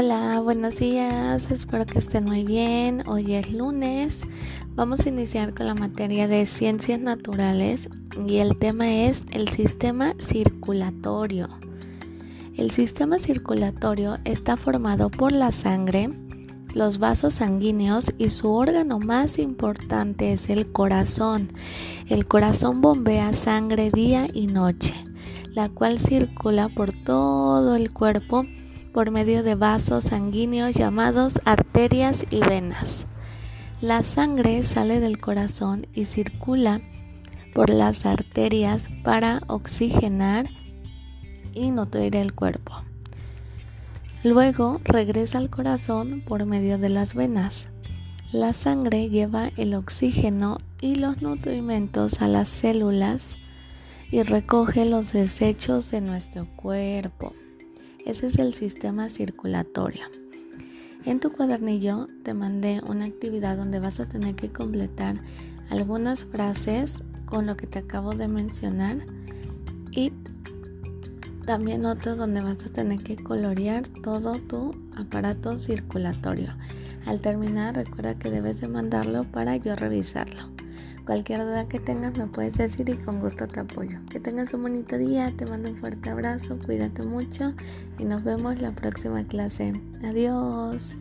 Hola, buenos días, espero que estén muy bien. Hoy es lunes, vamos a iniciar con la materia de ciencias naturales y el tema es el sistema circulatorio. El sistema circulatorio está formado por la sangre, los vasos sanguíneos y su órgano más importante es el corazón. El corazón bombea sangre día y noche, la cual circula por todo el cuerpo por medio de vasos sanguíneos llamados arterias y venas. La sangre sale del corazón y circula por las arterias para oxigenar y nutrir el cuerpo. Luego regresa al corazón por medio de las venas. La sangre lleva el oxígeno y los nutrimentos a las células y recoge los desechos de nuestro cuerpo. Ese es el sistema circulatorio. En tu cuadernillo te mandé una actividad donde vas a tener que completar algunas frases con lo que te acabo de mencionar y también otro donde vas a tener que colorear todo tu aparato circulatorio. Al terminar recuerda que debes de mandarlo para yo revisarlo. Cualquier duda que tengas me puedes decir y con gusto te apoyo. Que tengas un bonito día, te mando un fuerte abrazo, cuídate mucho y nos vemos la próxima clase. Adiós.